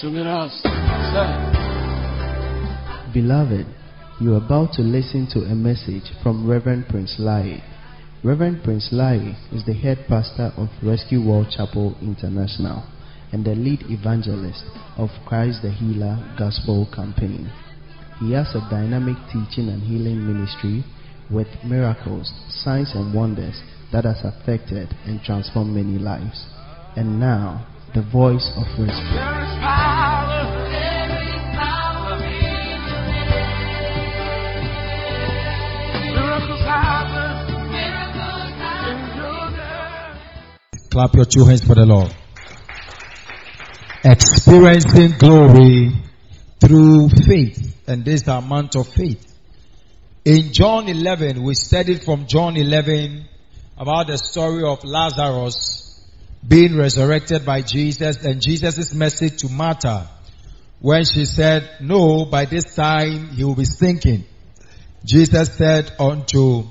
Sing it out. Say. Beloved, you are about to listen to a message from Reverend Prince Laryea. Reverend Prince Laryea is the head pastor of Rescue World Chapel International and the lead evangelist of Christ the Healer Gospel Campaign. He has a dynamic teaching and healing ministry with miracles, signs, and wonders that has affected and transformed many lives. And now, the voice of There rescue. Clap your two hands for the Lord. Experiencing glory through faith. And this is the amount of faith. In John 11, we studied from John 11 about the story of Lazarus being resurrected by Jesus and Jesus' message to Martha when she said, no, by this time he will be thinking. Jesus said unto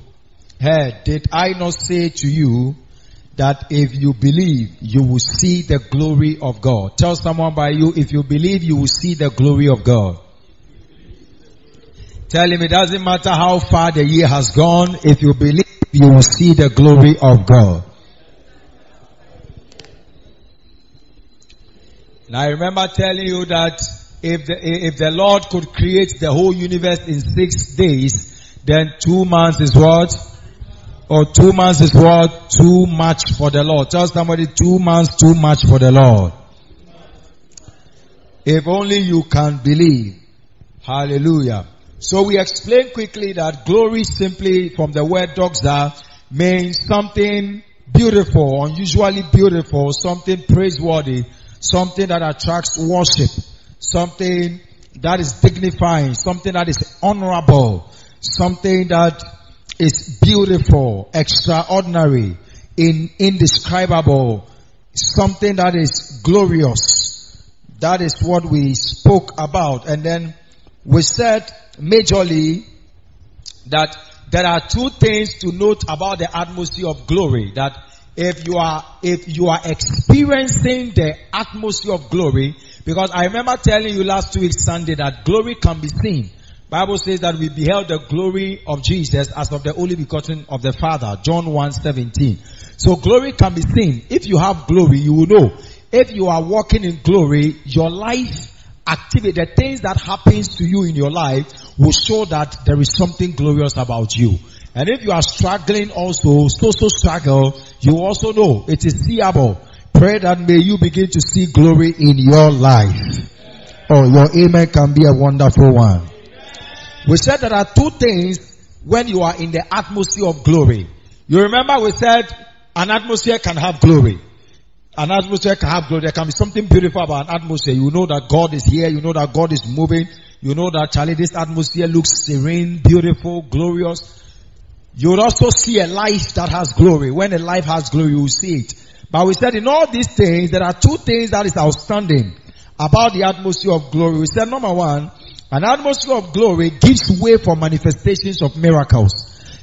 her, did I not say to you that if you believe, you will see the glory of God. Tell someone by you, if you believe, you will see the glory of God. Tell him it doesn't matter how far the year has gone, if you believe, you will see the glory of God. Now I remember telling you that if the, if the Lord could create the whole universe in six days, then two months is what? Or two months is what? Too much for the Lord. Tell somebody two months too much for the Lord. If only you can believe. Hallelujah. So we explain quickly that glory simply from the word doxa means something beautiful, unusually beautiful, something praiseworthy, something that attracts worship, something that is dignifying, something that is honorable, something that is beautiful, extraordinary, in, indescribable, something that is glorious. That is what we spoke about. And then we said majorly that there are two things to note about the atmosphere of glory. That if you are, if you are experiencing the atmosphere of glory, because I remember telling you last week Sunday that glory can be seen. Bible says that we beheld the glory of Jesus as of the only begotten of the Father. John 1 17. So glory can be seen. If you have glory, you will know. If you are walking in glory, your life activity, the things that happens to you in your life will show that there is something glorious about you. And if you are struggling also, so so struggle, you also know it is seeable. Pray that may you begin to see glory in your life. Oh, your amen can be a wonderful one. We said there are two things when you are in the atmosphere of glory. You remember we said an atmosphere can have glory. An atmosphere can have glory. There can be something beautiful about an atmosphere. You know that God is here. You know that God is moving. You know that Charlie, this atmosphere looks serene, beautiful, glorious. You will also see a life that has glory. When a life has glory, you will see it. But we said in all these things, there are two things that is outstanding about the atmosphere of glory. We said number one, an atmosphere of glory gives way for manifestations of miracles,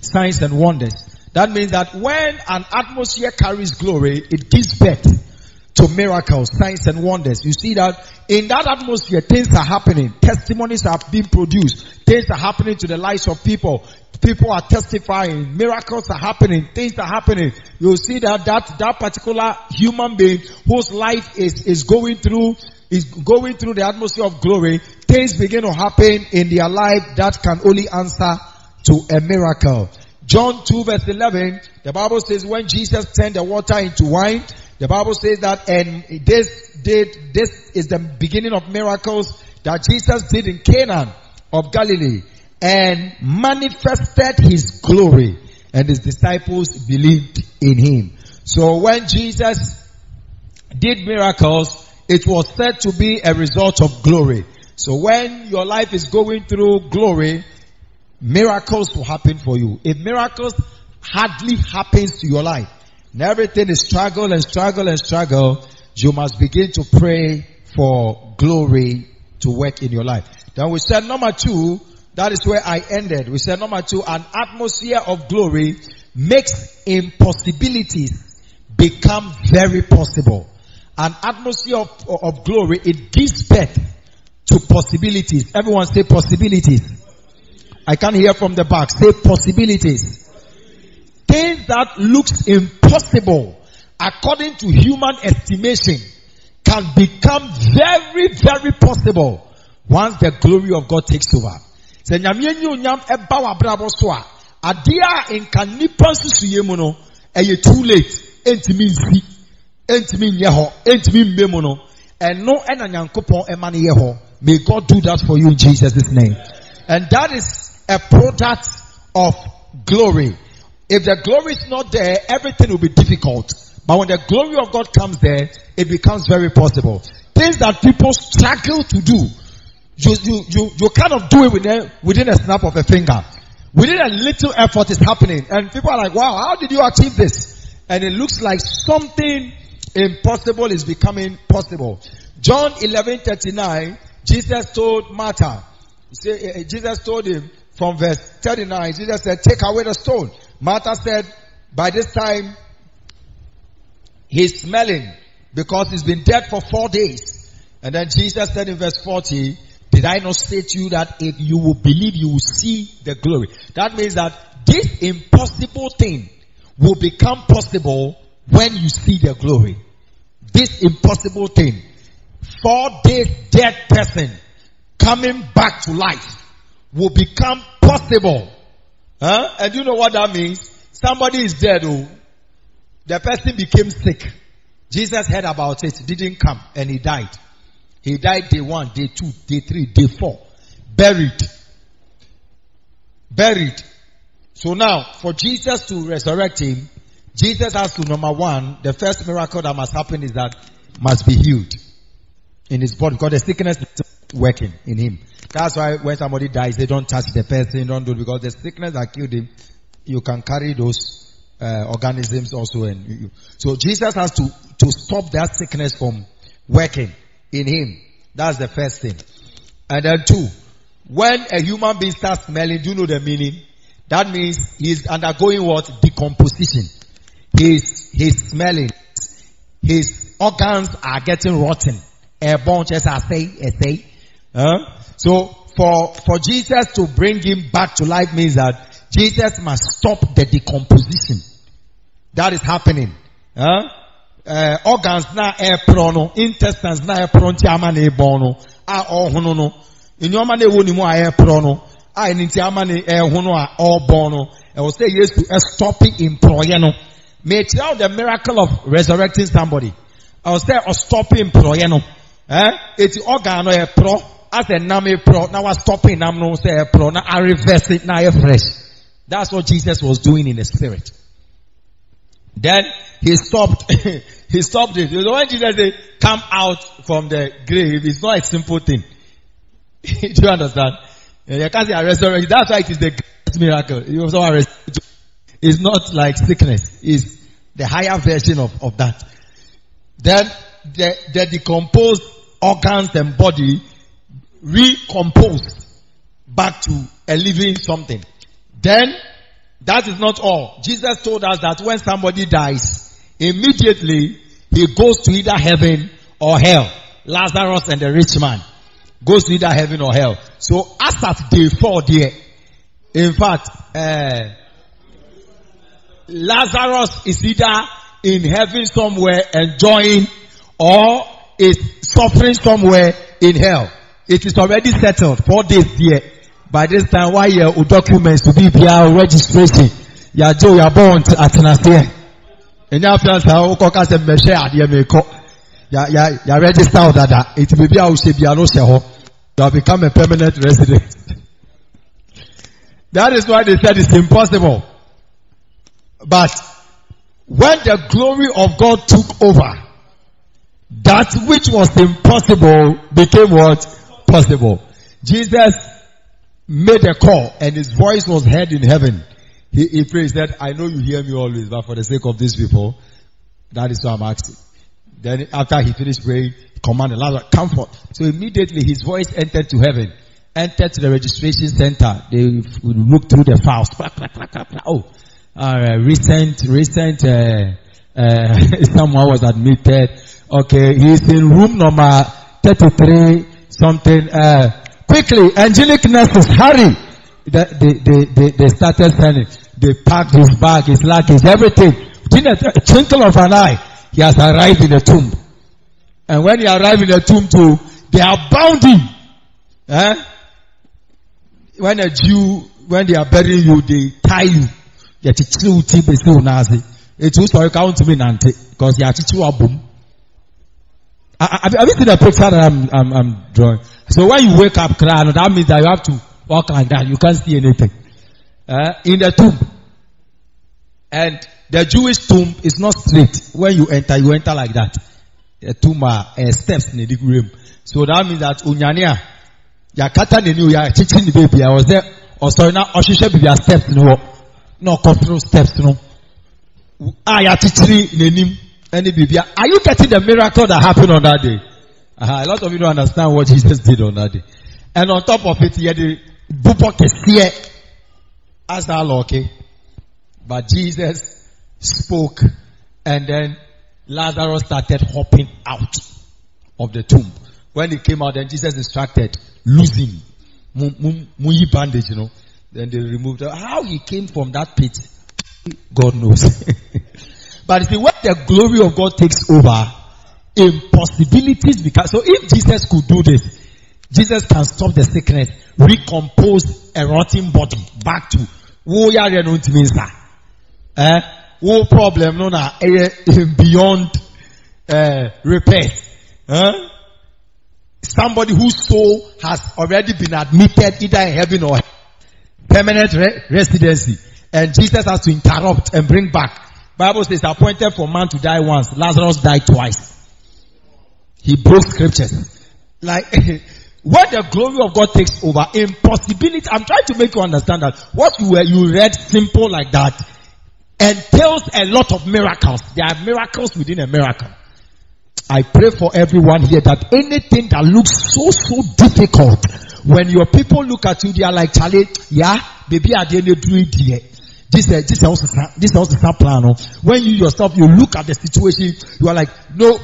signs and wonders. That means that when an atmosphere carries glory, it gives birth to miracles, signs and wonders. You see that in that atmosphere, things are happening. Testimonies are being produced. Things are happening to the lives of people. People are testifying. Miracles are happening. Things are happening. You see that that, that particular human being whose life is, is going through is going through the atmosphere of glory, things begin to happen in their life that can only answer to a miracle. John 2 verse 11, the Bible says when Jesus turned the water into wine, the Bible says that and this did, this is the beginning of miracles that Jesus did in Canaan of Galilee and manifested his glory and his disciples believed in him. So when Jesus did miracles, it was said to be a result of glory. So when your life is going through glory, miracles will happen for you. If miracles hardly happens to your life, and everything is struggle and struggle and struggle, you must begin to pray for glory to work in your life. Then we said number two, That is where I ended. We said number two, an atmosphere of glory makes impossibilities become very possible. An atmosphere of, of glory, it gives birth to possibilities. Everyone say possibilities. I can't hear from the back. Say possibilities. Things that looks impossible according to human estimation can become very, very possible once the glory of God takes over. Sɛ nyame onyam ɛba so a, adeɛ a nka nipa nsusuye mu no, ɛyɛ too late, entumi nsi, entumi nyɛ hɔ, entumi mbe mu no, ɛno ɛna nyankopɔn ɛma no yɛ hɔ. May God do that for you in Jesus' name. And that is a product of glory. If the glory is not there, everything will be difficult. But when the glory of God comes there, it becomes very possible. Things that people struggle to do, you, you, you, you kind of do it within, within a snap of a finger. Within a little effort is happening. And people are like, wow, how did you achieve this? And it looks like something impossible is becoming possible. John 11:39, Jesus told Martha, say, eh, eh, Jesus told him from verse 39, Jesus said, take away the stone. Martha said, by this time, he's smelling because he's been dead for four days. And then Jesus said in verse 40, did I not say to you that if you will believe, you will see the glory? That means that this impossible thing will become possible when you see the glory. This impossible thing. Four days dead person coming back to life will become possible. Huh? And you know what that means? Somebody is dead. Oh, the person became sick. Jesus heard about it, didn't come, and he died. He died day one, day two, day three, day four. Buried. Buried. So now, for Jesus to resurrect him, Jesus has to, number one, the first miracle that must happen is that must be healed in his body because the sickness is working in him. That's why when somebody dies, they don't touch the person, don't do it because the sickness that killed him, you can carry those uh, organisms also. And you, so Jesus has to to stop that sickness from working in him. That's the first thing. And then two, when a human being starts smelling, do you know the meaning? That means he's undergoing what? Decomposition. He's, he's smelling. His organs are getting rotten. Airborne, just I say, I say. Huh? So for, for Jesus to bring him back to life means that Jesus must stop the decomposition. That is happening. Huh? Uh, organs na ɛɛporɔ no, intestines na ɛɛporɔ nti ama na ɛbɔn no, a ɔhono no, nneɛma na ɛwɔ ne mu a ɛɛporɔ no, a ɛne nti ama na ɛhono a ɔrebɔn no, ɛwɔ sɛ Yesu. May tell the miracle of resurrecting somebody. ɛwɔ sɛ ɔstɔpi mporɔyɛ no. Eh? Eti organ no ɛɛporɔ, asɛ nam ɛɛporɔ, na wastɔpi nam no sɛ ɛɛporɔ, na areverse na ayɛ fresh. That's what Jesus was doing in the spirit. Then he stopped, he stopped it. So when Jesus said, come out from the grave, it's not a simple thing. Do you understand? You can't say resurrection. That's why it is the greatest miracle. You also arrested. It's not like sickness. It's the higher version of, of that. Then the, the decomposed organs and body recomposed back to a living something. Then that is not all. Jesus told us that when somebody dies, immediately he goes to either heaven or hell. Lazarus and the rich man goes to either heaven or hell. So as at day four there, in fact, uh, Lazarus is either in heaven somewhere enjoying or is suffering somewhere in hell. It is already settled. Four days there. By this time, why your documents to be via registration? Ya jo ya bond atenase. Enya fiance a wo koka se me share ade me ko. Ya ya ya register o dada. It be bia wo se bia no se ho. You have become a permanent resident. that is why they said it's impossible. But when the glory of God took over, that which was impossible became what? Possible. Jesus made a call and his voice was heard in heaven. He, he prayed, said, I know you hear me always, but for the sake of these people, that is why I'm asking. Then after he finished praying, he commanded Lazarus, come forth. So immediately his voice entered to heaven. entered to the registration center. They would look through the files. Oh, uh, recent, recent, uh, uh, someone was admitted. Okay, he's in room number 33, something, uh, quickly, angelic nurses, hurry. They, they, they, they, started sending. They packed his bag, his luggage, everything. In a a twinkle of an eye, he has arrived in the tomb. And when he arrived in the tomb too, they are bound him. Eh? When a Jew, when they are burying you, they tie you. They teach you to be so nazi. It's also you count to me nante because they are teaching you a boom. Have have you seen the picture that I'm, I'm, I'm drawing? So when you wake up, crying, that means that you have to walk like that. You can't see anything. Eh? In the tomb. And the Jewish tomb is not straight. When you enter, you enter like that. The tomb are uh, steps in the room. So that means that unyania, ya kata ne ni ya teaching the baby. I was there. Sorry, now oshishe baby ya steps no, no control steps no. Ah ya teaching ne nim any baby. Are you getting the miracle that happened on that day? Uh, a lot of you don't understand what Jesus did on that day. And on top of it, he had the kesiye as that okay? But Jesus spoke and then Lazarus started hopping out of the tomb. When he came out, then Jesus instructed, lose him. Mu- mu- Muyi bandage, you know. Then they removed it. How he came from that pit, God knows. but see, when the glory of God takes over, impossibilities become, so if Jesus could do this, Jesus can stop the sickness, recompose a rotten body back to, wo yare no ntimi nsa. Eh? Wo problem no na eh, beyond uh, repair. Huh? Somebody whose soul has already been admitted either in heaven or permanent re- residency. And Jesus has to interrupt and bring back. Bible says appointed for man to die once. Lazarus died twice. He broke scriptures. Like, when the glory of God takes over, impossibility, I'm trying to make you understand that what you were, you read simple like that entails a lot of miracles. There are miracles within a miracle. I pray for everyone here that anything that looks so, so difficult, when your people look at you, they are like, Charlie, yeah, baby, I didn't do it yet. This, uh, this is also, this is also plan. oh. When you yourself, you look at the situation, you are like, no,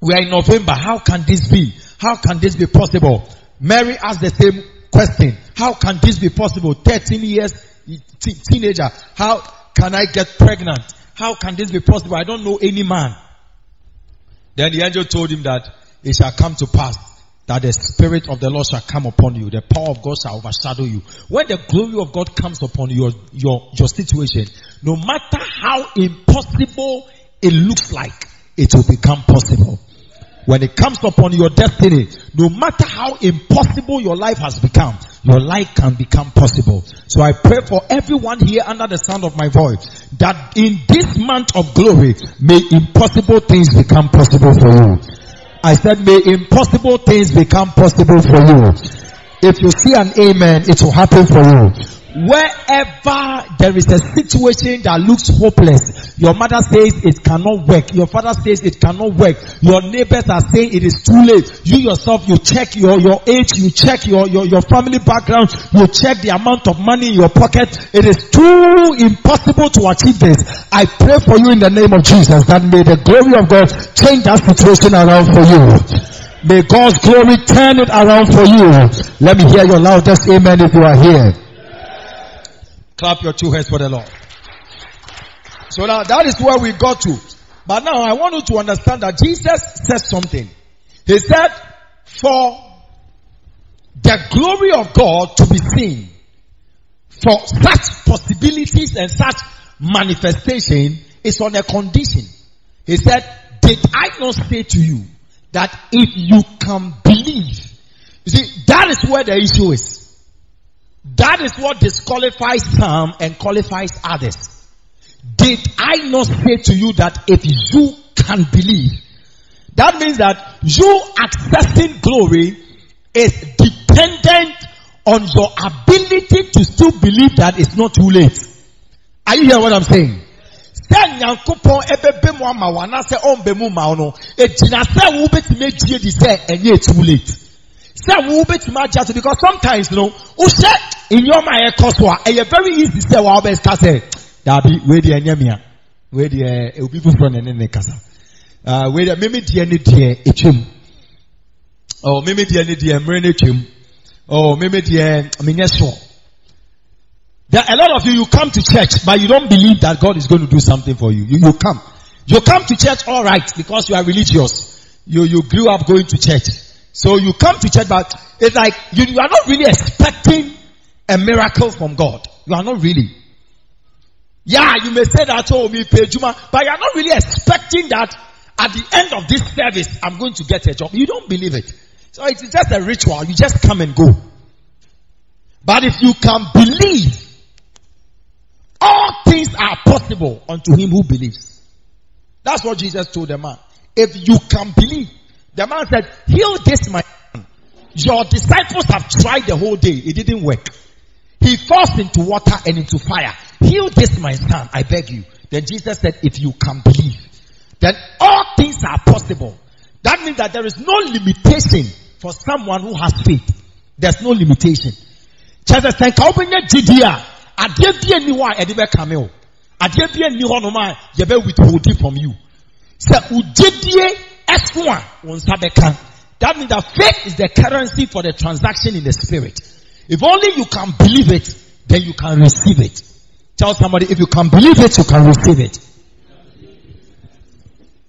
we are in November. How can this be? How can this be possible? Mary asked the same question. How can this be possible? 13 years, te- teenager. How can I get pregnant? How can this be possible? I don't know any man. Then the angel told him that it shall come to pass that the spirit of the Lord shall come upon you. The power of God shall overshadow you. When the glory of God comes upon your, your, your situation, no matter how impossible it looks like, it will become possible. When it comes upon your destiny, no matter how impossible your life has become, your life can become possible. So I pray for everyone here under the sound of my voice that in this month of glory, may impossible things become possible for you. I said may impossible things become possible for you. If you see an amen, it will happen for you. Wherever there is a situation that looks hopeless, your mother says it cannot work, your father says it cannot work, your neighbors are saying it is too late, you yourself, you check your, your age, you check your, your, your family background, you check the amount of money in your pocket, it is too impossible to achieve this. I pray for you in the name of Jesus that may the glory of God change that situation around for you. May God's glory turn it around for you. Let me hear your loudest amen if you are here. Clap your two hands for the Lord. So now that is where we got to. But now I want you to understand that Jesus said something. He said, for the glory of God to be seen, for such possibilities and such manifestation is on a condition. He said, did I not say to you that if you can believe, you see, that is where the issue is. That is what disqualifies some and qualifies others. Did I not say to you that if you can believe, that means that you accessing glory is dependent on your ability to still believe that it's not too late. Are you hearing what I'm saying? sɛ nyankopɔn ɛbɛbɛ mu ama wo anaasɛ mu ma wo no ɛgyina eh, sɛ wobɛtumi agyie di sɛ ɛnyɛ eh, too late Sɛ wo betumi agye ato because sometimes no, wohyɛ nneɛma a ɛkɔ so a ɛyɛ very easy sɛ wa ɔbɛka sɛ daabi wei deɛ ɛnyɛ mia wei deɛ obi foforɔ na ɛne ne kasa. Uh, wei deɛ mimi deɛ eh, ne deɛ etwam. Eh, oh, mimi deɛ ne deɛ mmerɛ ne twam. Oh, mimi deɛ eh, menyɛ sure. There are a lot of you, you come to church, but you don't believe that God is going to do something for you. You, you come. You come to church all right because you are religious. You, you grew up going to church. So you come to church, but it's like you, you are not really expecting a miracle from God. You are not really. Yeah, you may say that, oh, me pay Juma, but you are not really expecting that at the end of this service, I'm going to get a job. You don't believe it. So it's just a ritual. You just come and go. But if you can believe, all things are possible unto him who believes. That's what Jesus told the man. If you can believe, the man said, heal this my son. Your disciples have tried the whole day. It didn't work. He falls into water and into fire. Heal this my son, I beg you. Then Jesus said, if you can believe, then all things are possible. That means that there is no limitation for someone who has faith. There's no limitation. Jesus said, adeɛ bi ani hɔ a ɛde bɛka me o adeɛ bi ani hɔ nom a yɛbɛ withhold it from you sɛ ɛso that means that faith is the currency for the transaction in the spirit. If only you can believe it then you can receive it. Tell somebody if you can believe it you can receive it.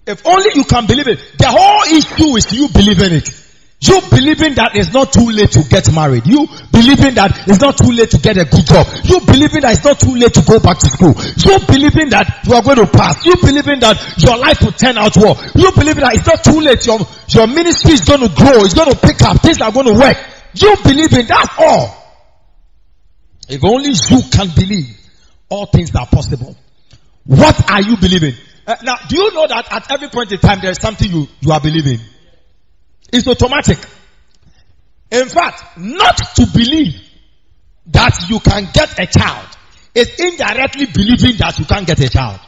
If only you can believe it the whole issue is you believing it you believing that it's not too late to get married. You believing that it's not too late to get a good job. You believing that it's not too late to go back to school. You believing that you are going to pass. You believing that your life will turn out well. You believing that it's not too late. Your, your ministry is going to grow. It's going to pick up. Things are going to work. You believing that's all. If only you can believe, all things are possible. What are you believing? Uh, now, do you know that at every point in time there is something you, you are believing? It's automatic. In fact, not to believe that you can get a child is indirectly believing that you can't get a child.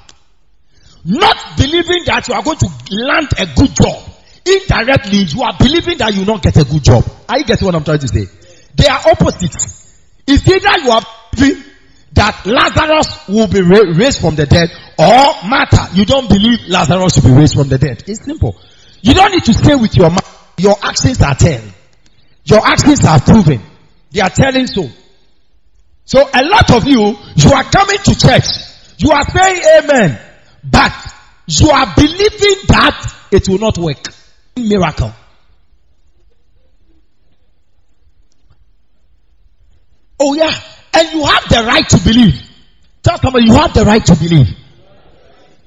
Not believing that you are going to land a good job. Indirectly, you are believing that you will not get a good job. Are you getting what I'm trying to say? They are opposites. It's either you are believing that Lazarus will be raised from the dead or Martha, you don't believe Lazarus will be raised from the dead. It's simple. You don't need to stay with your mouth. Your actions are telling. Your actions are proven. They are telling so. So a lot of you, you are coming to church. You are saying amen. But you are believing that it will not work. Miracle. Oh yeah. And you have the right to believe. Tell somebody you have the right to believe.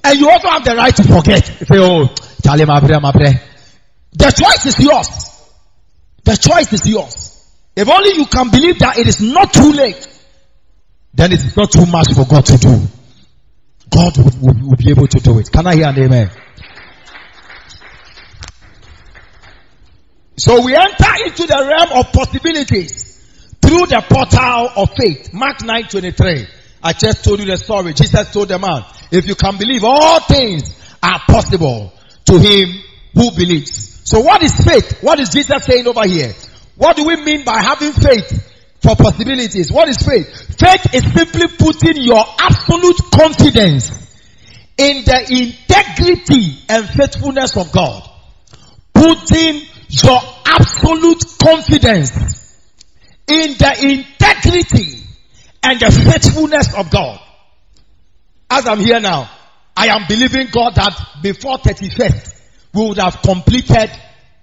And you also have the right to forget. Say, oh, Charlie, my brother, my brother. The choice is yours. The choice is yours. If only you can believe that it is not too late, then it is not too much for God to do. God will, will, will be able to do it. Can I hear an amen? So we enter into the realm of possibilities through the portal of faith. Mark 9 23. I just told you the story. Jesus told the man, if you can believe, all things are possible to him who believes. So what is faith? What is Jesus saying over here? What do we mean by having faith for possibilities? What is faith? Faith is simply putting your absolute confidence in the integrity and faithfulness of God. Putting your absolute confidence in the integrity and the faithfulness of God. As I'm here now, I am believing God that before 31st, we would have completed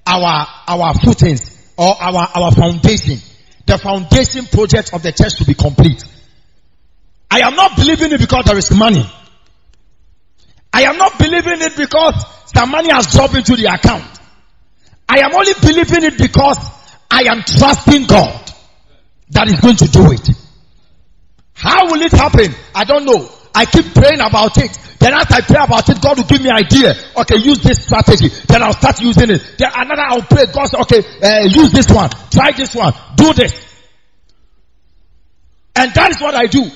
our, our footings or our, our foundation. The foundation project of the church to be complete. I am not believing it because there is money. I am not believing it because some money has dropped into the account. I am only believing it because I am trusting God that is going to do it. How will it happen? I don't know. I keep praying about it. Then as I pray about it, God will give me idea. Okay, use this strategy. Then I'll start using it. Then another I'll pray. God say, okay, uh, use this one. Try this one. Do this. And that is what I do.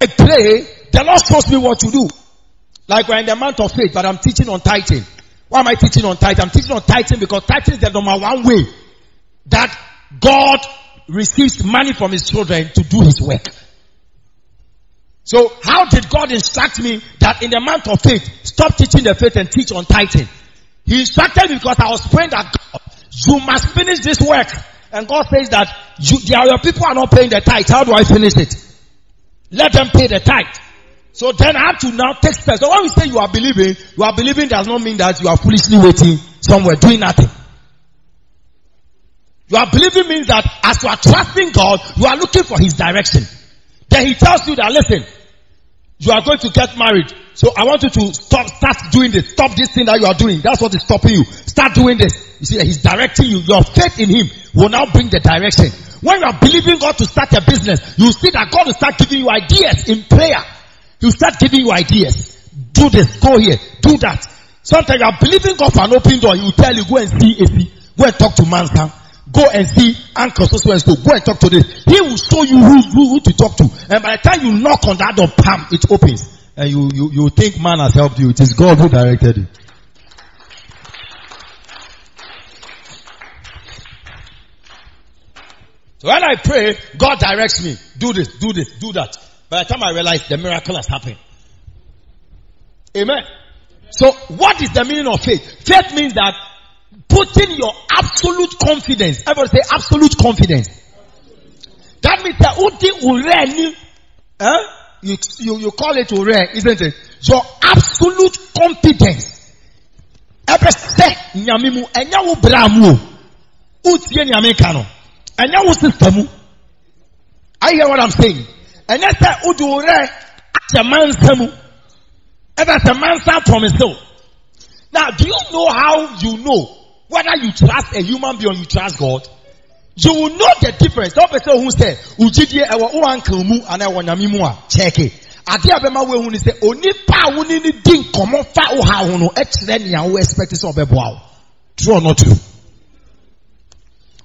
I pray. The Lord shows me what to do. Like we're in the month of faith, but I'm teaching on tithing. Why am I teaching on tithing? I'm teaching on tithing because tithing is the number one way that God receives money from his children to do his work. So how did God instruct me that in the month of faith, stop teaching the faith and teach on tithing? He instructed me because I was praying that God, you must finish this work. And God says that you, are people are not paying the tithe. How do I finish it? Let them pay the tithe. So then I have to now take steps. So when we say you are believing, you are believing does not mean that you are foolishly waiting somewhere doing nothing. You are believing means that as you are trusting God, you are looking for His direction. Then He tells you that listen, you are going to get married. So I want you to stop, start doing this. Stop this thing that you are doing. That's what is stopping you. Start doing this. You see, He's directing you. Your faith in Him will now bring the direction. When you are believing God to start a business, you see that God will start giving you ideas in prayer. He'll start giving you ideas. Do this, go here, do that. Sometimes you are believing God for an open door. He will tell you, go and see AC. Go and talk to Mansa. Go and see Uncle so and so. Go and talk to this. He will show you who, who, who to talk to. And by the time you knock on that door, pam, it opens. And you, you, you think man has helped you. It is God who directed you. So when I pray, God directs me. Do this, do this, do that. By the time I realize the miracle has happened. Amen. So what is the meaning of faith? Faith means that putting your absolute confidence. Everybody say absolute confidence. That means that uti ureni, eh? You, you, you call it ure, isn't it? Your absolute confidence. Ebe se nyamimu, enya wo bramu. Utie nyame kano. Enya wo system. I hear what I'm saying. Enya se uti ure, ache mansamu. Ebe se mansa promise. Now, do you know how you know whether you trust a human being or you trust God, you will know the difference. Don't person who say, "Ujidie ewa o mu ana ewa a check it." Ade abema we hu ni say onipa a wo ni ni di nkomo fa wo ha ho no e kire wo expect say obeboa wo. True or not true?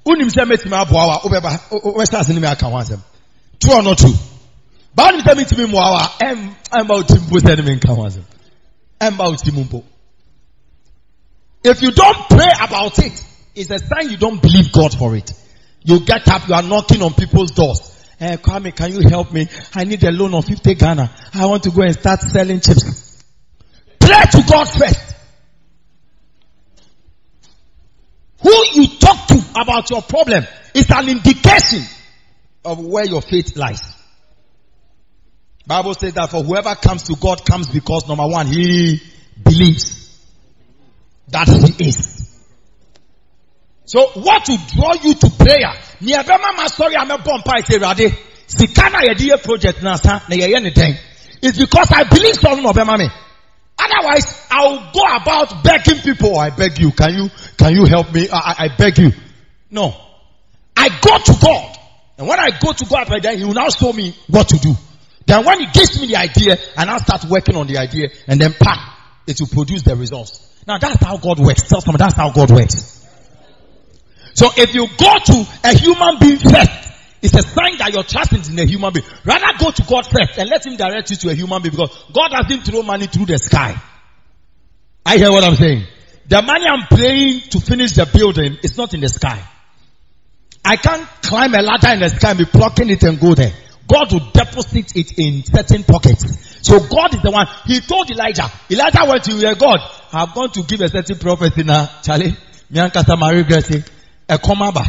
Unim say metimi aboa wa obeba we start ni me aka ho asem. True or not true? Ba unim say metimi mo wa em em ba utimbo say ni me nka ho asem. Em ba utimbo. If you don't pray about it, it's a sign you don't believe God for it. You get up, you are knocking on people's doors. Hey, Kwame, can you help me? I need a loan of 50 Ghana. I want to go and start selling chips. Pray to God first. Who you talk to about your problem is an indication of where your faith lies. Bible says that for whoever comes to God comes because number one, he believes that he is. So what to draw you to prayer? Ni ebema ma sorry I'm a bompa ite rade. Sikana yediye project nasa na yeye ni den. It's because I believe something of me. Otherwise, I'll go about begging people. Oh, I beg you, can you, can you help me? I, I, I beg you. No. I go to God. And when I go to God, then He will now show me what to do. Then when He gives me the idea, and I'll start working on the idea, and then pa, it will produce the results. Now that's how God works. Tell someone that's how God works. So if you go to a human being first, it's a sign that you're trusting in a human being. Rather go to God first and let Him direct you to a human being because God doesn't throw money through the sky. I hear what I'm saying. The money I'm paying to finish the building is not in the sky. I can't climb a ladder in the sky and be plucking it and go there. God will deposit it in certain pockets. So God is the one. He told Elijah. Elijah went to where God. I'm going to give a certain prophecy now. Charlie, me and Kasa regretting a komaba.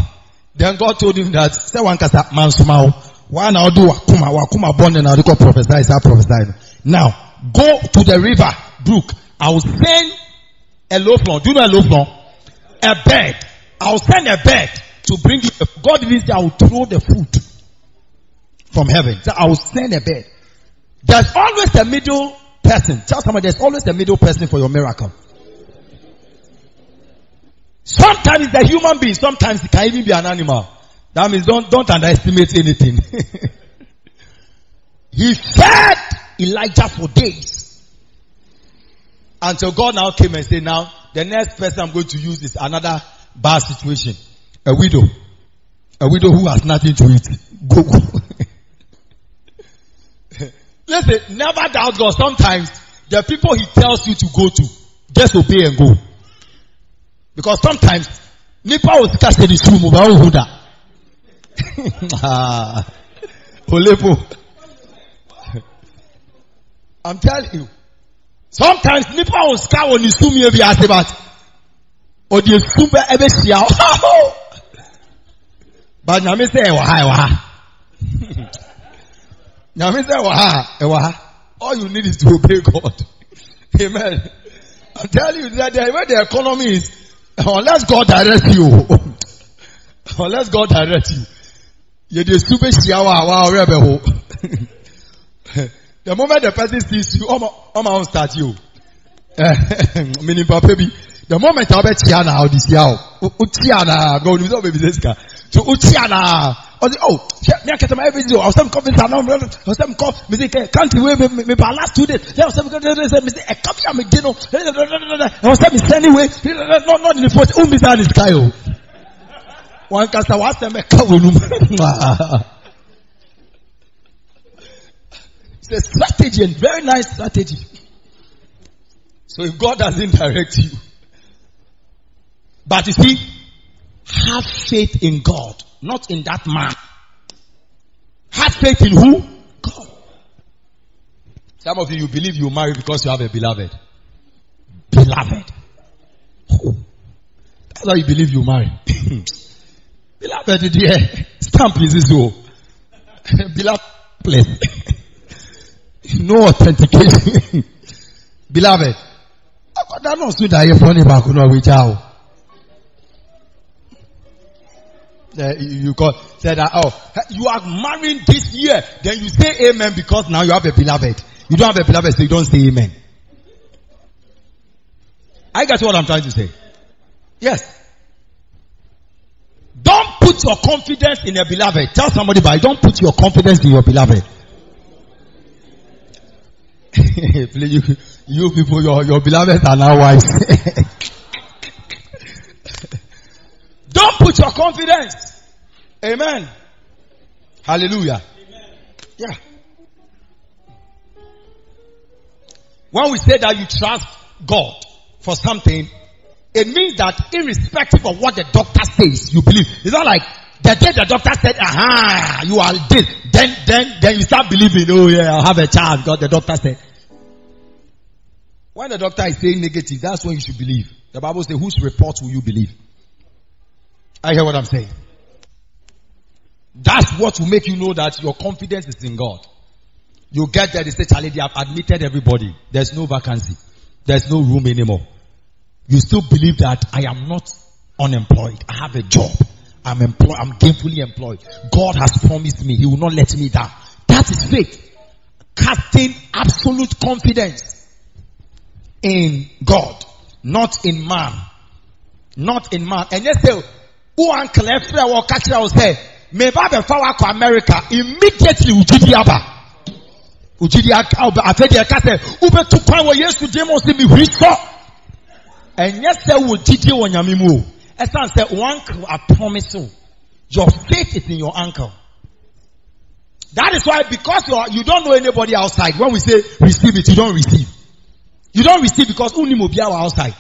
Then God told him that say one kasa man smile. One I'll do wakuma wakuma born and I'll prophesy. Is prophesy. Now go to the river brook. I will send a low floor. Do you know a low floor? A bed. I will send a bed to bring you. God say I will throw the food from heaven. So I will send a bed. There's always a middle person. Tell somebody there's always a middle person for your miracle. Sometimes it's a human being, sometimes it can even be an animal. That means don't, don't underestimate anything. he fed Elijah for days. Until God now came and said, now, the next person I'm going to use is another bad situation. A widow. A widow who has nothing to eat. Go, go. Listen, never doubt God. Sometimes the people he tells you to go to, just obey and go. Because sometimes Nipa o sika se ni ba o hu da. Olepo. I'm telling you. Sometimes nipa o sika o ni sumu ye bi ase but o di sumu ebe. But nyame sɛ ɛwɔ ha ɛwɔ. Nyame sɛ ɛwɔ ha ɛwɔ ha. All you need is to obey God. Amen. I'm telling you that the way the economy is, unless God direct you, unless God direct you, you dey super shiawa awa ore be ho. The moment the person sees you, ọmọ ọmọ start you. Meaning bi, the moment I bet chia na ọdi sia o, o chia na, go ni so baby say sika. So o chia na, ọdi oh, oh me akẹtẹ ma every day, ọsẹ mi kọ visa náà, ọsẹ mi kọ, mi say country wey mi mi ba last two days, ọsẹ mi kọ, mi say eh, ẹka bi a mi di no, ọsẹ mi sẹ́ni wey, not not in the first, o mi sa ni sky o. Wọn kasa wa sẹ mẹ ká wọnú mu. It's a strategy and very nice strategy. So if God doesn't direct you, but you see, have faith in God, not in that man. Have faith in who? God. Some of you, you believe you marry because you have a beloved. Beloved. That's why you believe you marry. beloved, dear, stamp is this oh. all. beloved, place. no authentication. beloved. That not so that you're funny back on which out. Uh, you, call said that oh you are marrying this year. Then you say amen because now you have a beloved. You don't have a beloved so you don't say amen. I get what I'm trying to say? Yes. Don't put your confidence in a beloved. Tell somebody by don't put your confidence in your beloved. You, you people your, your beloved are now wise Don't put your confidence. Amen. Hallelujah. Yeah. When we say that you trust God for something, it means that irrespective of what the doctor says, you believe. It's not like the day the doctor said, aha, you are dead. then, then, then you start believing, oh yeah, I'll have a child, God, the doctor said. When the doctor is saying negative, that's when you should believe. The Bible says, whose report will you believe? I hear what I'm saying. That's what will make you know that your confidence is in God. You get there, they say, Charlie, they have admitted everybody. There's no vacancy. There's no room anymore. You still believe that I am not unemployed. I have a job. I'm employed. I'm gainfully employed. God has promised me. He will not let me down. That is faith. Casting absolute confidence in God, not in man. Not in man. And yes, say, who uncle Efra will catch us say, me ba be fa wakọ America immediately ujidi aba. Ujidi aba afedi eka say, ube tu kwan wọ Yesu dim o si mi huri sọ. Ẹnyẹ sẹ wo jidi wọ nyame mu o. Ẹsan sẹ one uncle I promise you, your faith is in your uncle. That is why because you, are, you don't know anybody outside, when we say receive it, you don't receive. You don't receive because uni obi outside.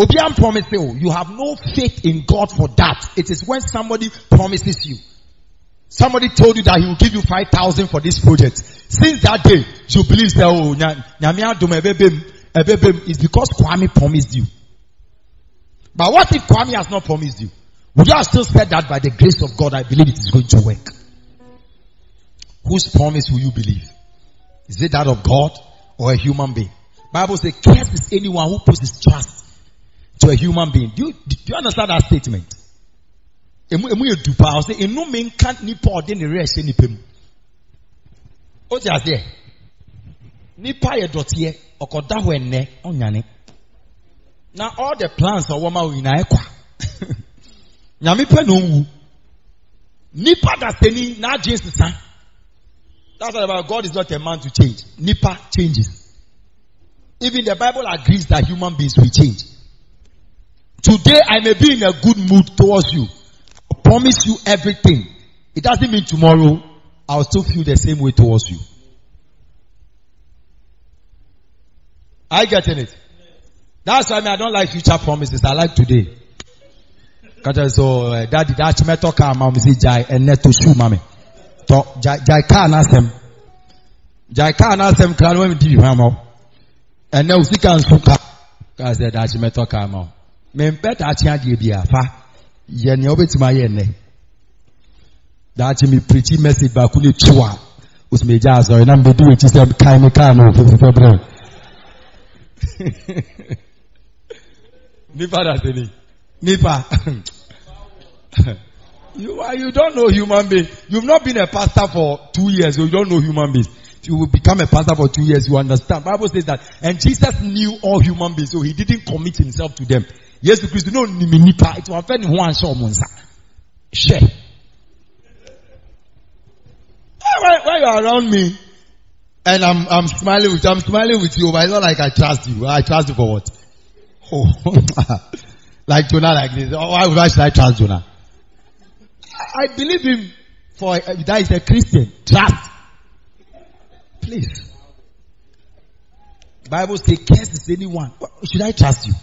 Obian promise you, you have no faith in God for that. It is when somebody promises you. Somebody told you that he will give you 5,000 for this project. Since that day, you believe that, oh, is because Kwame promised you. But what if Kwame has not promised you? Would you have still said that by the grace of God, I believe it is going to work? Whose promise will you believe? Is it that of God or a human being? Bible says, curse is anyone who puts his trust to a human being. Do you, do you understand that statement? Emu emu yɛ all the plans ɔwɔ ma wo nyinaa ɛkwa. Nyame pɛ na onwu. Nipa dasani n'adwe sisa. That's what about God is not a man to change. Nipa changes. Even the Bible agrees that human beings will change. Today I may be in a good mood towards you. I promise you everything. It doesn't mean tomorrow I'll still feel the same way towards you. I getting it? That's why I, mean, I don't like future promises. I like today. Kata so uh, daddy dachi meto ma mi si jai ene to shoe mami. To jai car na sem. Jai car na sem kra no mi di hwa mo. Ene usika nsu ka. Ka se dachi meto car ma. Me mpe dachi ade bia fa. Ye ne obetima ye ne. Dachi mi preach message ba ku ne tuwa. Usme ja so na mbe du echi se kai me car no fi bre. Nipa da se ni. Nipa. you are, you don't know human being. You've not been a pastor for two years, so you don't know human beings. If you will become a pastor for two years, you understand. Bible says that, and Jesus knew all human beings, so he didn't commit himself to them. Yes, because you know nipa. It was very one show monsa. Share. Why, why you around me? And I'm, I'm smiling with, you I'm smiling with you, but it's not like I trust you. I trust you for what? Oh, like Jonah like this. Oh, why, should I trust Jonah? I, I believe him for, uh, that is a Christian. Trust. Please. Bible says, curse is anyone. Should I trust you?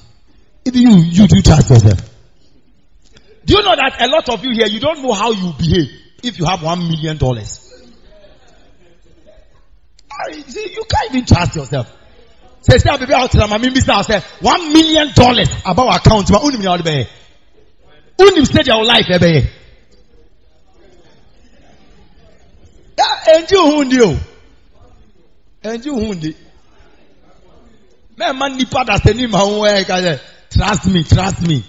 Even you, you do trust yourself. Do you know that a lot of you here, you don't know how you behave if you have one million dollars? I- see, You can't even trust yourself. Say, say, baby, out to my mimi say, one million dollars about account, but unim yard be. Unim said your life, ebe. Yeah, enji hundi o. Enji hundi. Me man nipa da se ni ma ho e ka say, trust me, trust me.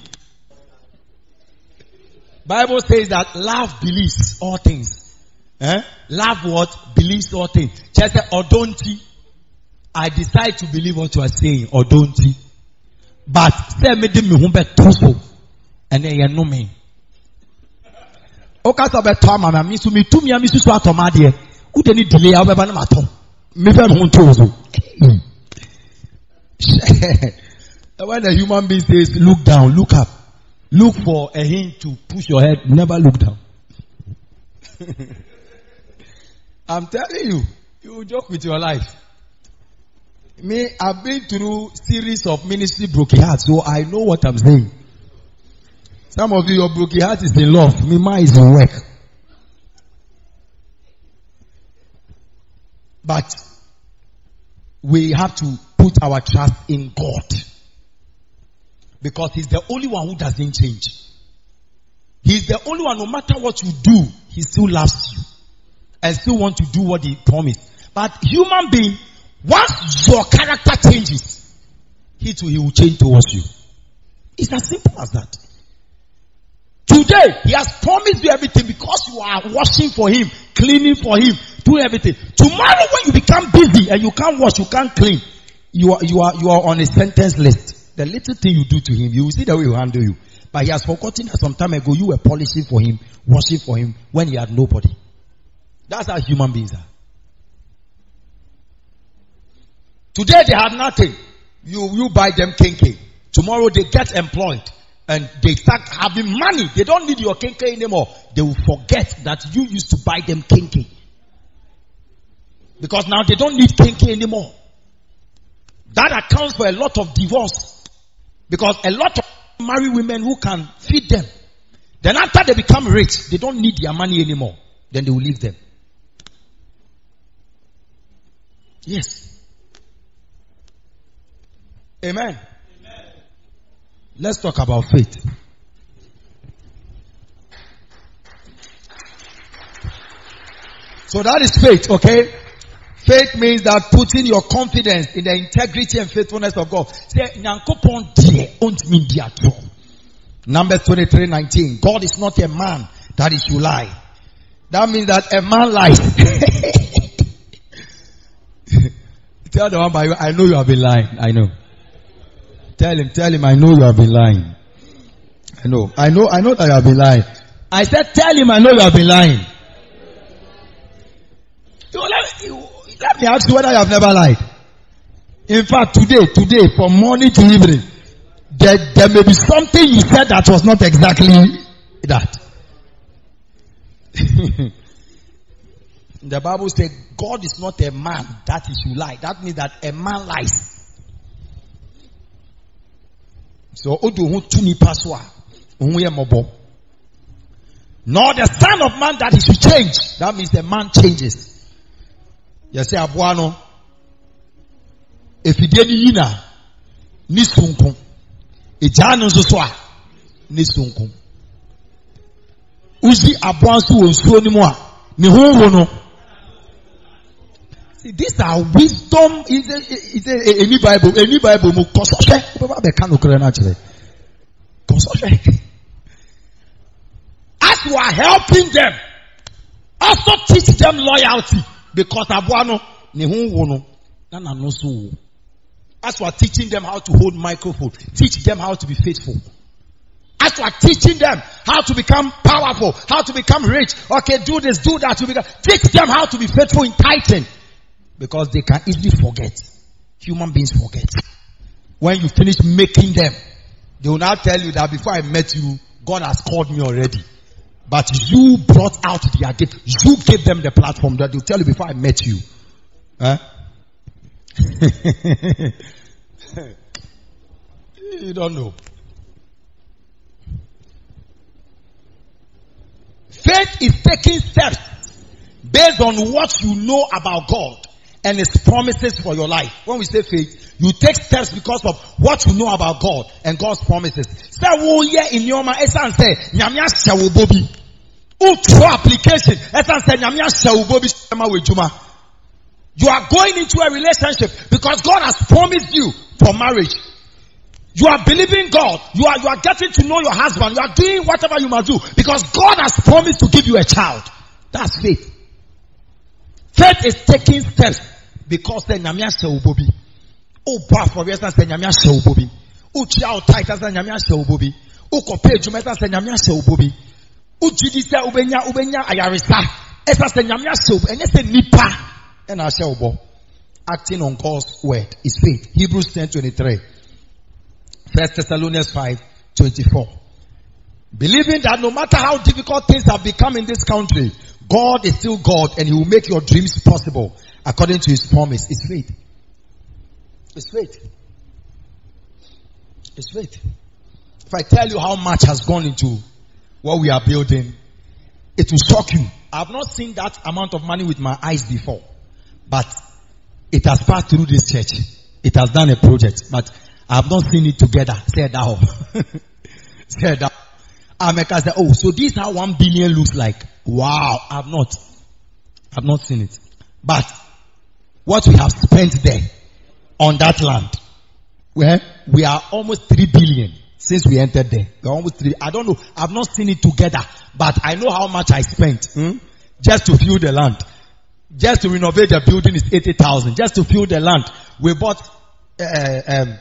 Bible says that love believes all things. Eh? Love what? Believes all things. Just say, odonti. I decide to believe what you are saying, or don't you? But say me di me ho beto so. And then you know me. O ka so beto ama me so me tumi ami so atoma de. Wo de ni delay a obeba na mato. Me fe me ho nto so. When a human being says look down, look up. Look for a hint to push your head, never look down. I'm telling you, you joke with your life. Me, I've been through series of ministry broken hearts, so I know what I'm saying. Some of you, your broken heart is in love. Me, mine is in work. But we have to put our trust in God. Because He's the only one who doesn't change. He's the only one, no matter what you do, He still loves you. And still want to do what He promised. But human being, once your character changes, He too, He will change towards you. It's as simple as that. Today, He has promised you everything because you are washing for Him, cleaning for Him, doing everything. Tomorrow when you become busy and you can't wash, you can't clean, you are, you are, you are on a sentence list. The little thing you do to Him, you will see the way He will handle you. But He has forgotten that some time ago you were polishing for Him, washing for Him when He had nobody. That's how human beings are. Today they have nothing. You, you buy them kinky. Tomorrow they get employed and they start having money. They don't need your kinky anymore. They will forget that you used to buy them kinky. Because now they don't need kinky anymore. That accounts for a lot of divorce. Because a lot of married women who can feed them. Then after they become rich, they don't need their money anymore. Then they will leave them. Yes. Amen. Let's talk about faith. So that is faith, okay? Faith means that putting your confidence in the integrity and faithfulness of God. Say, "Nyankopɔn deɛ ɔntumi di. Numbers 23, 19. God is not a man that is should lie. That means that a man lies. Tell the one by you, I know you have been lying. I know. Tell him, tell him, I know you have been lying. I know. I know, I know that you have been lying. I said, tell him I know you have been lying. So let, you- let me ask you whether you have never lied. In fact, today, today, from morning to evening, there, there may be something you said that was not exactly that. the Bible says God is not a man that he should lie. That means that a man lies. So. Nor the son of man that he should change. That means the man changes. Yɛsɛ aboa no. Efidie ni yi na ne sonko. Egyaa no nso so a ne sonko. Usi aboa nso wɔ nsuo no mu a ne ho wo no. These are wisdom. Any Bible, any Bible mu kɔsɔhwɛ. Wobɛba bɛka no kura no akyerɛ. Kɔsɔhwɛ. As you are helping them, also teach them loyalty because aboa no ne ho wo no na n'ano so wo. As you are teaching them how to hold microphone, teach them how to be faithful. As you are teaching them how to become powerful, how to become rich, okay, do this, do that, become, teach them how to be faithful in tithing. Because they can easily forget. Human beings forget. When you finish making them, they will now tell you that before I met you, God has called me already. But you brought out their gift. You gave them the platform that they'll tell you before I met you. Huh? you don't know. Faith is taking steps based on what you know about God and His promises for your life. When we say faith, you take steps because of what you know about God and God's promises. Ma wɔ adwuma. You are going into a relationship because God has promised you for marriage. You are believing God. You are, you are getting to know your husband. You are doing whatever you must do because God has promised to give you a child. That's faith. Faith is taking steps because the nyame ahyɛ wo bɔ bi. Wobɔ afɔre ɛsan sɛ nyame ahyɛ wo bɔ bi. Wotua wo tithe ɛsan sɛ nyame ahyɛ wo bɔ bi. Ɛsan sɛ wobɛnya wobɛnya ayaresa ɛsan sɛ nyame ahyɛ wo. Ɛnyɛ sɛ nipa ɛna ahyɛ wo bɔ. Acting on God's word is faith. Hebrews 10:23. First Thessalonians 5, 24. Believing that no matter how difficult things have become in this country, God is still God and He will make your dreams possible according to His promise. It's faith. It's faith. It's faith. If I tell you how much has gone into what we are building, it will shock you. I've not seen that amount of money with my eyes before, but it has passed through this church. It has done a project, but I have not seen it together. Say that. Say that. America said, oh, so this is how one billion looks like. Wow. I've not. I've not seen it. But what we have spent there on that land, where we are almost three billion since we entered there. We're almost three. I don't know. I've not seen it together, but I know how much I spent hmm, just to fill the land. Just to renovate the building is 80,000. Just to fill the land. We bought uh, um,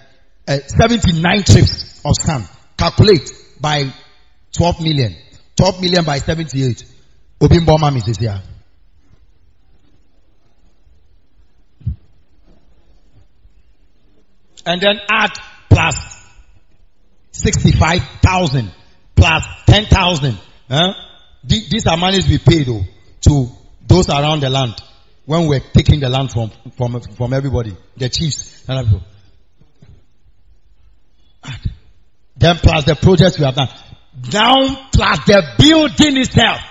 uh, 79 trips of sand. Calculate by 12 million. 12 million by 78. Obimbo mami is here. And then add plus 65,000 plus 10,000. Huh? These are monies we paid though, to those around the land when we're taking the land from, from, from everybody, the chiefs and. Then plus the projects we have done. Down plus the building itself.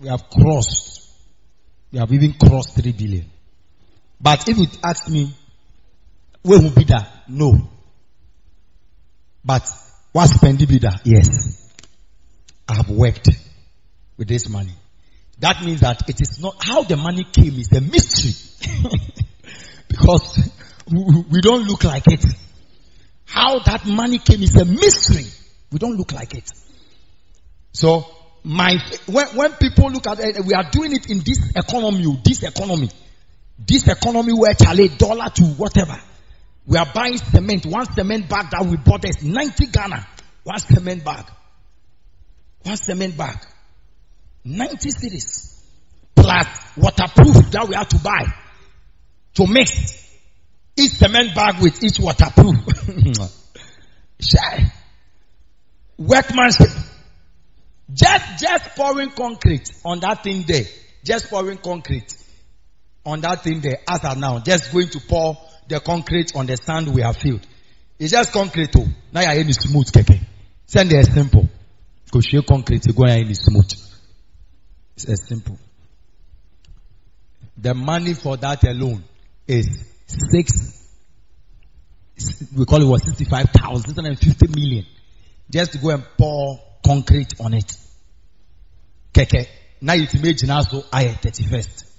We have crossed. We have even crossed three billion. But if you ask me, where will be that? No. But what spending be that? Yes. I have worked with this money. That means that it is not how the money came is a mystery. because we don't look like it. How that money came is a mystery. We don't look like it. So my when, when people look at it, we are doing it in this economy, oh, this economy, this economy where Charlie dollar to whatever. We are buying cement. One cement bag that we bought is 90 Ghana. One cement bag. One cement bag. 90 cedis. Plus waterproof that we have to buy. To mix. Each cement bag with each waterproof. Workmanship. Just, just pouring concrete on that thing there. Just pouring concrete on that thing there. As of now, just going to pour the concrete on the sand we have filled. It's just concrete too. na yɛayɛ ne smooth kɛkɛ sɛndeɛ ɛ simple. Kɔhwie concrete you gu ayɛ ne smooth. It's as simple. The money for that alone is six we call it what 65,000 650 million. Just to go and pour concrete on it. Kɛkɛ na yɛtumi gyina so ayɛ 31st Uh,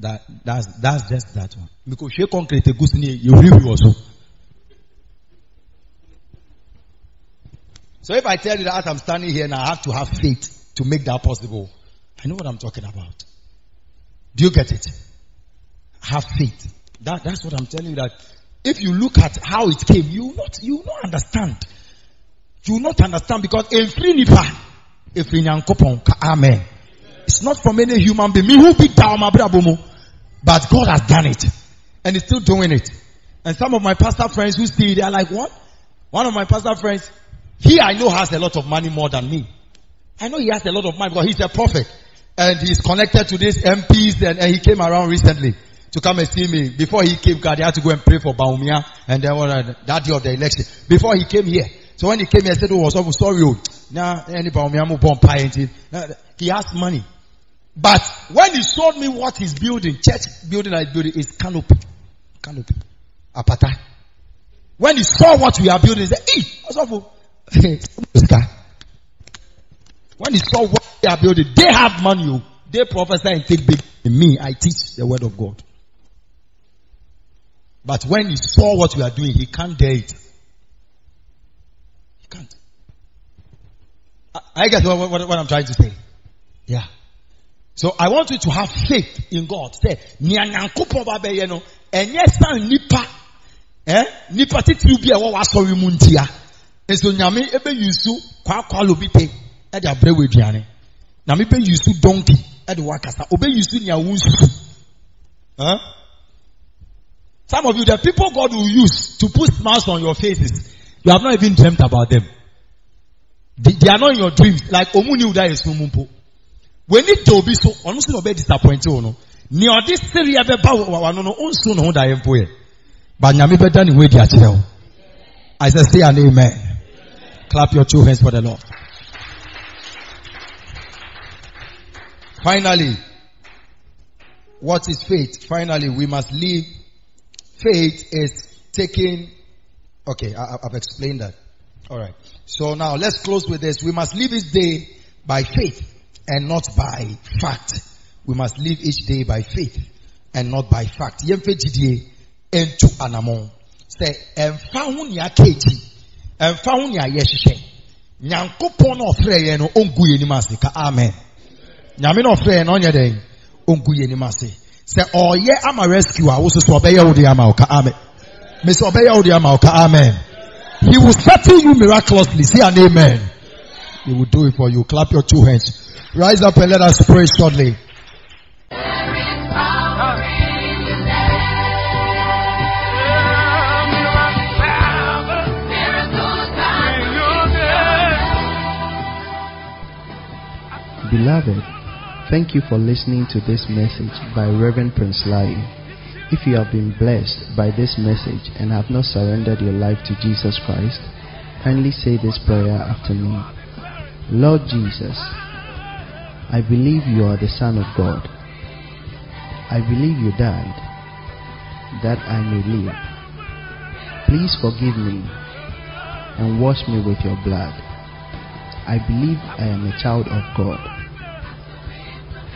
that that's that's just that one. Because hwɛ concrete egu so ne yɛhuriwuri wɔ so. If I tell you that I'm standing here and I have to have faith to make that possible I know what I'm talking about. Do you get it? Have faith. That that's what I'm telling you that if you look at how it came you will not you will not understand. You will not understand because efiri nipa efiri nyankopɔn ka amen. It's not from any human being. Who be down my brother, but God has done it, and He's still doing it. And some of my pastor friends who see, they are like, what? One of my pastor friends, he I know has a lot of money more than me. I know he has a lot of money because he's a prophet, and he's connected to these MPs, and, and he came around recently to come and see me. Before he came, God, he had to go and pray for Bawumia, and then uh, that day of the election. Before he came here, so when he came here, I said, "Oh, so sorry, oh, now any Bawumia bomb pie." He has money. But when he showed me what he's building, church building I building is canopy. Canopy. Apata. When he saw what we are building, he said, Hey, what's up? Oh? when he saw what they are building, they have money. oh. They prophesy and take big. Me, I teach the word of God. But when he saw what we are doing, he can't dare it. He can't. I, I get what, what, what I'm trying to say. Yeah. So I want you to have faith in God. Say, nea nyankopɔn ba bɛyɛ no, ɛnyɛ san nipa, eh, nipa titiri bi a ɛwɔ w'asɔre mu ntia. Nso nyame ebe yusu kwaakwa lobi pe, ɛde abrɛ wɔ aduane. Nyame bɛ yusu donkey, ɛde wakasa. Obe yusu nea wunsu. Huh? Some of you, the people God will use to put smiles on your faces, you have not even dreamt about them. They, they are not in your dreams. Like Omuni Uda is Mumpo. W'ani da obi so ɔno nso na ɔbɛ disappoint wo no. Nea ɔde bɛba wano no ɔnso ne ho da yɛ mpo yɛ ba nyame bɛda ne I say say an amen. Clap your two hands for the Lord. Finally what is faith? Finally we must live. Faith is taking okay I, I've explained that. All right. So now let's close with this. We must live this day by faith and not by fact. We must live each day by faith and not by fact. Yemfe jidie entu anamon. Say emfa ho nea keji. Emfa ho nea yehyehyɛ. Nyankopɔn na ɔfrɛ yɛn no ongu yɛn nim ase ka amen. Nyame na ɔfrɛ yɛn no ɔnyɛ dɛn ongu yɛn nim ase. Sɛ ɔyɛ ama rescue a wososo ɔbɛyɛ wo de ama wo ka amen. Mesi ɔbɛyɛ wo de ama wo ka amen. He will settle you miraculously. Say an amen. He will do it for you. Clap your two hands. Rise up and let us pray shortly. Beloved, thank you for listening to this message by Reverend Prince Laryea. If you have been blessed by this message and have not surrendered your life to Jesus Christ, kindly say this prayer after me. Lord Jesus, I believe you are the Son of God. I believe you died that I may live. Please forgive me and wash me with your blood. I believe I am a child of God.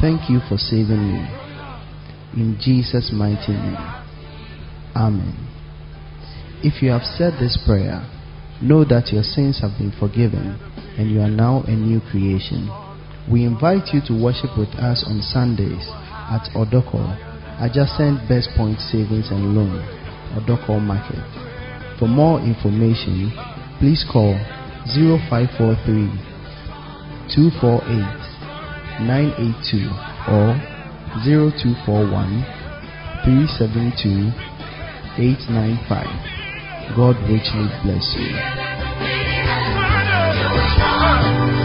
Thank you for saving me. In Jesus' mighty name. Amen. If you have said this prayer, know that your sins have been forgiven and you are now a new creation. We invite you to worship with us on Sundays at Odorkor, adjacent Best Point Savings and Loan, Odorkor Market. For more information, please call 0543 248 982 or 0241 372 895. God richly bless you. Come on.